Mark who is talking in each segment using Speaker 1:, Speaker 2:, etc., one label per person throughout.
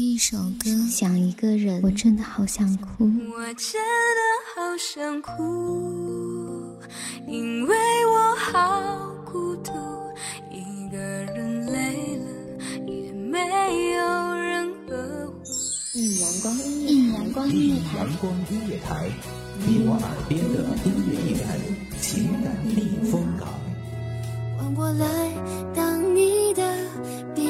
Speaker 1: 一首歌，
Speaker 2: 想一个人，
Speaker 1: 我真的好想哭。
Speaker 3: 我真的好想哭，因为我好孤独，一个人累了也没有人呵护。
Speaker 2: 一阳光音乐，一阳光音乐台，
Speaker 4: 阳光音乐台，你我耳边的音乐驿站，情感避风港。
Speaker 3: 换我来当你的避。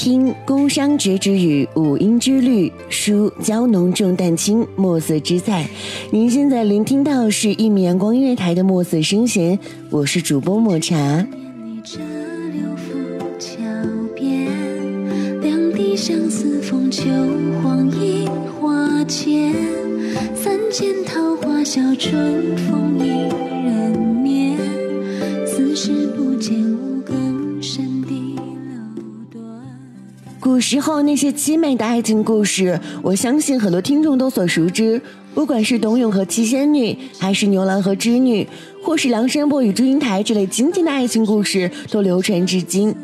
Speaker 5: 听宫商角徵羽，五音之律，书娇浓重淡轻，墨色之在。您现在聆听到是一米阳光音乐台的墨色声弦，我是主播抹茶。
Speaker 3: 这六幅桥边，两地相思风秋黄樱花间，三件桃花笑春风
Speaker 5: 时候那些凄美的爱情故事，我相信很多听众都所熟知。不管是董永和七仙女，还是牛郎和织女，或是梁山伯与祝英台这类经典的爱情故事，都流传至今。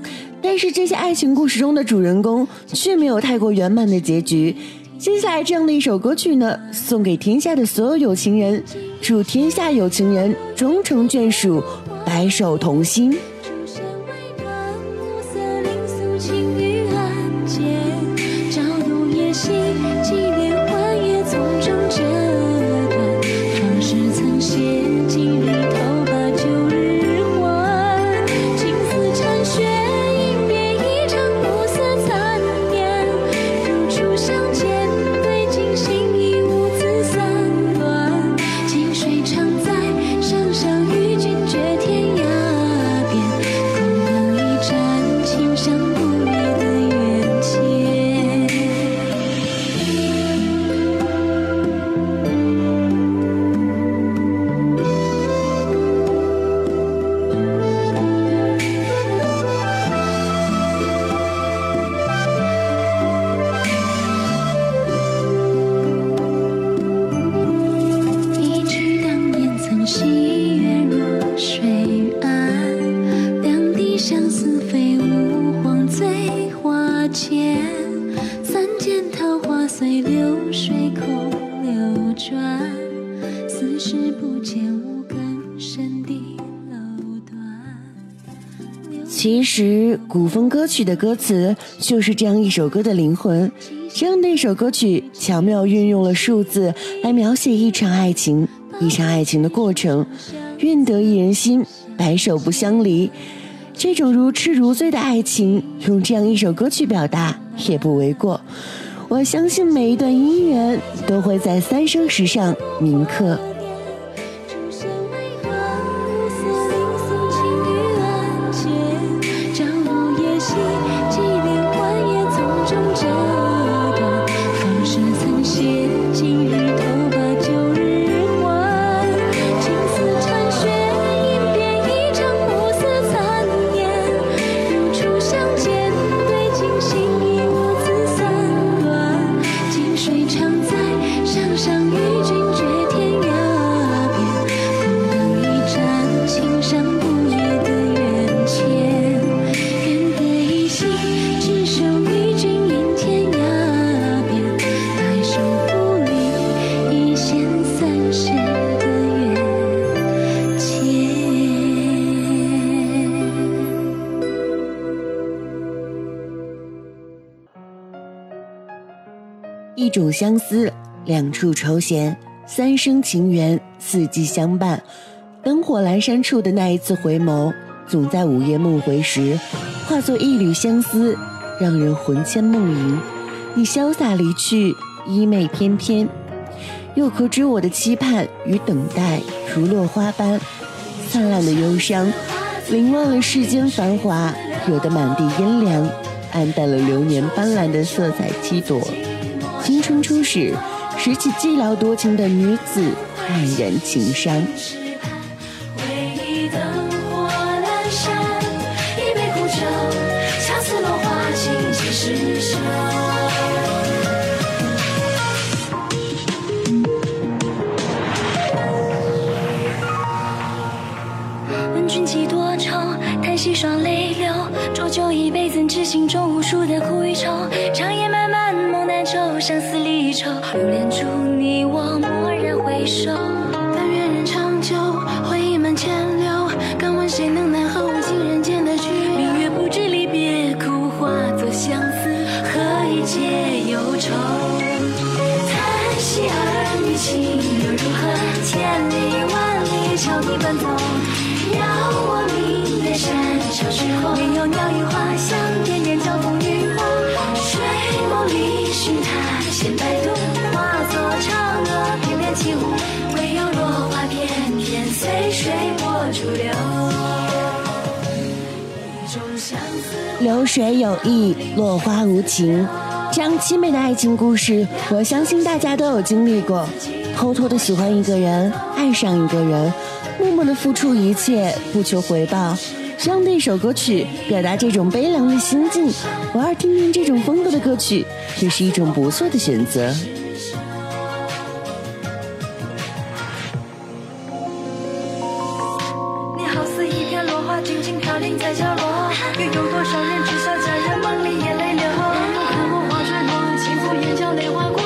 Speaker 5: 但是这些爱情故事中的主人公却没有太过圆满的结局。接下来这样的一首歌曲呢，送给天下的所有有情人，祝天下有情人终成眷属，白首同心。
Speaker 3: 心。相思飞舞黄醉花间。三件桃花随流水空流转，似是不见五更深的楼断。
Speaker 5: 其实，古风歌曲的歌词就是这样一首歌的灵魂。这样的一首歌曲，巧妙运用了数字来描写一场爱情，一场爱情的过程。愿得一人心，白首不相离。这种如痴如醉的爱情，用这样一首歌去表达也不为过。我相信每一段姻缘都会在三生石上铭刻。
Speaker 3: 一
Speaker 5: 种相思，两处愁弦，三生情缘，四季相伴。灯火阑珊处的那一次回眸，总在午夜梦回时，化作一缕相思，让人魂牵梦萦。你潇洒离去，衣袂翩翩，又可知我的期盼与等待如落花般灿烂的忧伤，凌乱了世间繁华，惹得满地阴凉，暗淡了流年斑斓的色彩七朵。青春初始，拾起寂寥多情的女子，黯然情伤。
Speaker 3: 回忆灯火阑珊，一杯苦酒，恰似落花尽几时休。问君几多愁，叹息双泪流。浊酒一杯，怎知心中无数的苦与愁？长夜漫漫，梦难酬，相思离愁。留恋处，你我蓦然回首。但愿人长久，回忆满千流。敢问谁能奈何无情人间的拘留？明月不知离别苦，化作相思，何以解忧愁？叹息儿女情又如何？千里万里朝你奔走。化作嫦娥翩翩起舞。唯有落花片片随水波逐流。一种相思。
Speaker 5: 流水有意，落花无情。这样凄美的爱情故事，我相信大家都有经历过。偷偷的喜欢一个人，爱上一个人，默默的付出一切，不求回报。这样的一首歌曲，表达这种悲凉的心境，偶尔听听这种风格的歌曲，也是一种不错的选择。
Speaker 3: 飘零在角落。又有多少人知晓佳人梦里眼泪流？有看过花坠落，轻抚眼角泪划过。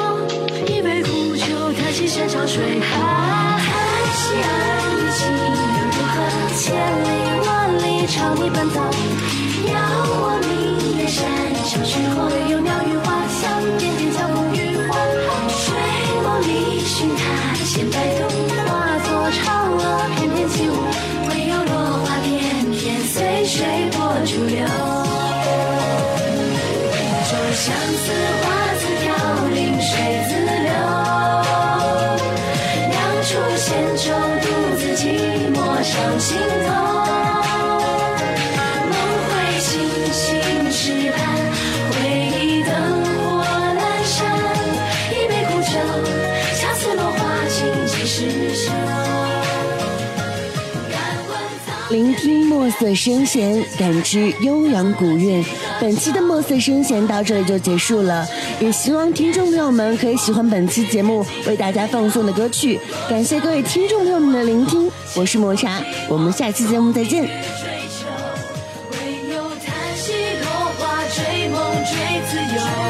Speaker 3: 一杯苦酒，叹息山潮水。啊，叹息儿女情又如何？千里万里朝你奔走。要我明
Speaker 5: 聆听墨色声弦，感知悠扬古韵。本期的墨色声弦到这里就结束了，也希望听众朋友们可以喜欢本期节目为大家放送的歌曲。感谢各位听众朋友们的聆听，我是抹茶，我们下期节目再见。
Speaker 3: 追求，唯有叹息落花追梦追自由。